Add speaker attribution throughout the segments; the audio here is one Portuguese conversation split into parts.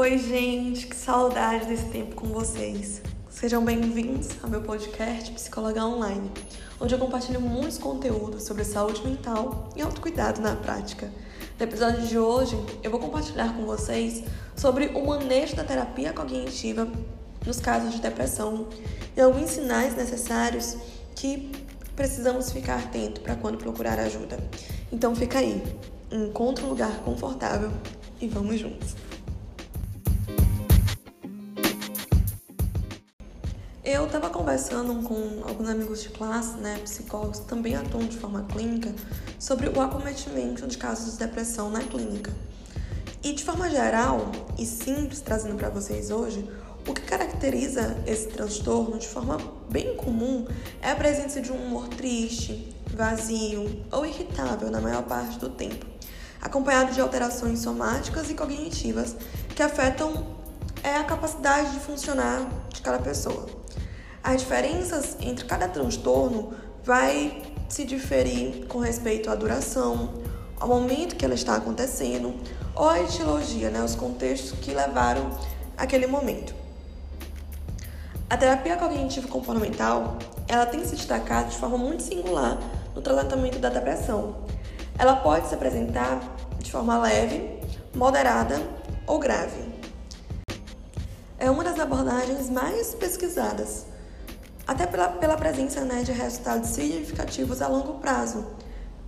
Speaker 1: Oi, gente, que saudade desse tempo com vocês. Sejam bem-vindos ao meu podcast Psicóloga Online, onde eu compartilho muitos conteúdos sobre saúde mental e autocuidado na prática. No episódio de hoje, eu vou compartilhar com vocês sobre o manejo da terapia cognitiva nos casos de depressão e alguns sinais necessários que precisamos ficar atento para quando procurar ajuda. Então fica aí, encontre um lugar confortável e vamos juntos. Eu estava conversando com alguns amigos de classe, né, psicólogos que também atuam de forma clínica, sobre o acometimento de casos de depressão na clínica. E de forma geral e simples, trazendo para vocês hoje, o que caracteriza esse transtorno de forma bem comum é a presença de um humor triste, vazio ou irritável na maior parte do tempo, acompanhado de alterações somáticas e cognitivas que afetam é, a capacidade de funcionar de cada pessoa. As diferenças entre cada transtorno vai se diferir com respeito à duração, ao momento que ela está acontecendo, ou à etiologia, né, os contextos que levaram aquele momento. A terapia cognitivo comportamental, ela tem se destacado de forma muito singular no tratamento da depressão. Ela pode se apresentar de forma leve, moderada ou grave. É uma das abordagens mais pesquisadas até pela, pela presença né, de resultados significativos a longo prazo,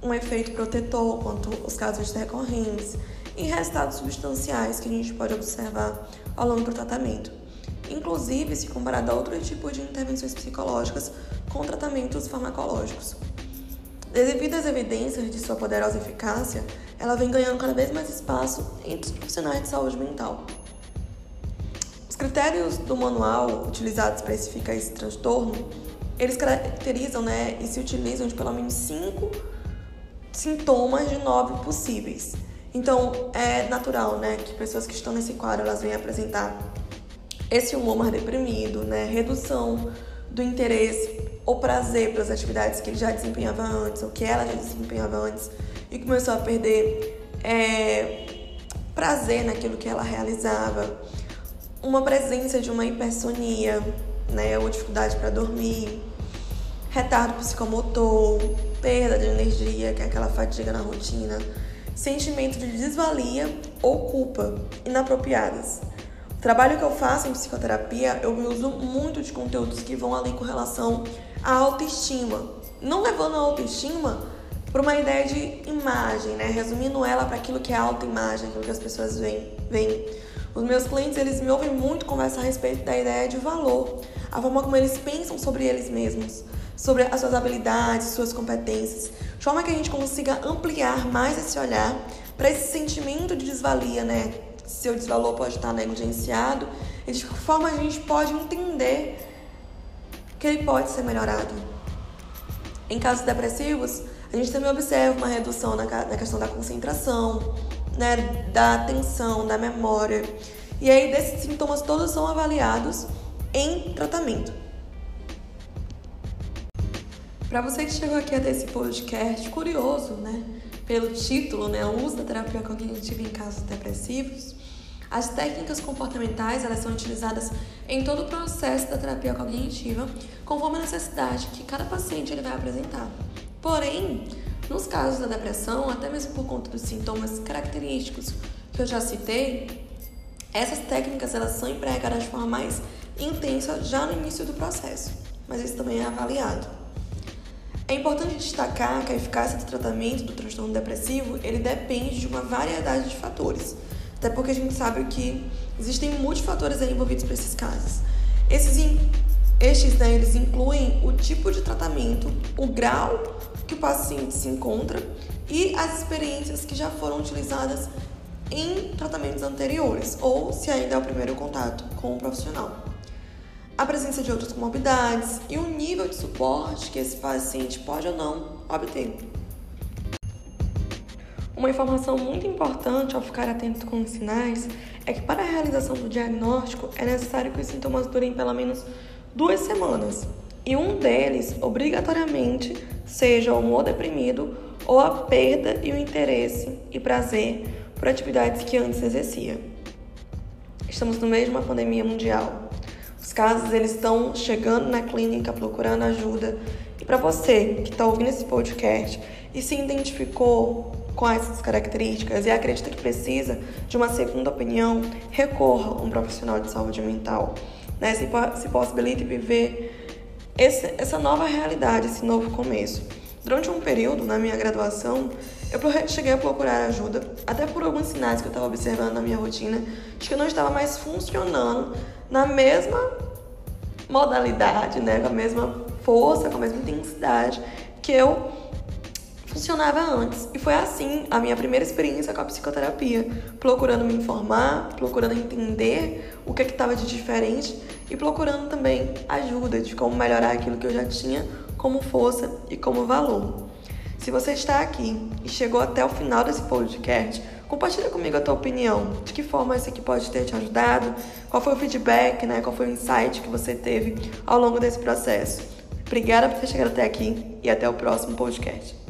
Speaker 1: um efeito protetor quanto os casos recorrentes e resultados substanciais que a gente pode observar ao longo do tratamento, inclusive se comparado a outros tipos de intervenções psicológicas com tratamentos farmacológicos. Devido às evidências de sua poderosa eficácia, ela vem ganhando cada vez mais espaço entre os profissionais de saúde mental critérios do manual utilizados para especificar esse transtorno, eles caracterizam né, e se utilizam de pelo menos cinco sintomas de nove possíveis. Então, é natural né, que pessoas que estão nesse quadro elas venham apresentar esse humor mais deprimido, né, redução do interesse ou prazer pelas atividades que ele já desempenhava antes, ou que ela já desempenhava antes, e começou a perder é, prazer naquilo que ela realizava uma presença de uma hipersonia, né, ou dificuldade para dormir, retardo psicomotor, perda de energia, que é aquela fadiga na rotina, sentimento de desvalia ou culpa inapropriadas. O trabalho que eu faço em psicoterapia, eu uso muito de conteúdos que vão ali com relação à autoestima, não levando a autoestima para uma ideia de imagem, né? Resumindo ela para aquilo que é autoimagem, aquilo que as pessoas veem, veem os meus clientes, eles me ouvem muito conversar a respeito da ideia de valor, a forma como eles pensam sobre eles mesmos, sobre as suas habilidades, suas competências, de forma que a gente consiga ampliar mais esse olhar para esse sentimento de desvalia, né? Seu desvalor pode estar negligenciado, e de que forma a gente pode entender que ele pode ser melhorado. Em casos depressivos, a gente também observa uma redução na, questão da concentração, né, da atenção, da memória. E aí, desses sintomas todos são avaliados em tratamento. Para você que chegou aqui até esse podcast, curioso, né, pelo título, né, o uso da terapia cognitiva em casos depressivos, as técnicas comportamentais elas são utilizadas em todo o processo da terapia cognitiva, conforme a necessidade que cada paciente ele vai apresentar. Porém, nos casos da depressão, até mesmo por conta dos sintomas característicos que eu já citei, essas técnicas elas são empregadas de forma mais intensa já no início do processo, mas isso também é avaliado. É importante destacar que a eficácia do tratamento do transtorno depressivo ele depende de uma variedade de fatores, até porque a gente sabe que existem multifatores envolvidos para esses casos. Esses, estes né, eles incluem o tipo de tratamento, o grau que o paciente se encontra e as experiências que já foram utilizadas em tratamentos anteriores ou se ainda é o primeiro contato com o profissional. A presença de outras comorbidades e o nível de suporte que esse paciente pode ou não obter. Uma informação muito importante ao ficar atento com os sinais é que para a realização do diagnóstico é necessário que os sintomas durem pelo menos duas semanas e um deles, obrigatoriamente, seja o humor deprimido ou a perda e o interesse e prazer por atividades que antes exercia. estamos no meio de uma pandemia mundial. Os casos eles estão chegando na clínica procurando ajuda. E para você que está ouvindo esse podcast e se identificou com essas características e acredita que precisa de uma segunda opinião, recorra a um profissional de saúde mental. Né? Se, se possibilite viver esse, essa nova realidade, esse novo começo. Durante um período na minha graduação, eu cheguei a procurar ajuda, até por alguns sinais que eu estava observando na minha rotina, de que eu não estava mais funcionando na mesma modalidade, né, com a mesma força, com a mesma intensidade que eu funcionava antes. E foi assim a minha primeira experiência com a psicoterapia, procurando me informar, procurando entender o que é estava de diferente e procurando também ajuda de como melhorar aquilo que eu já tinha como força e como valor. Se você está aqui e chegou até o final desse podcast, compartilha comigo a tua opinião. De que forma isso aqui pode ter te ajudado? Qual foi o feedback, né? Qual foi o insight que você teve ao longo desse processo? Obrigada por ter chegado até aqui e até o próximo podcast.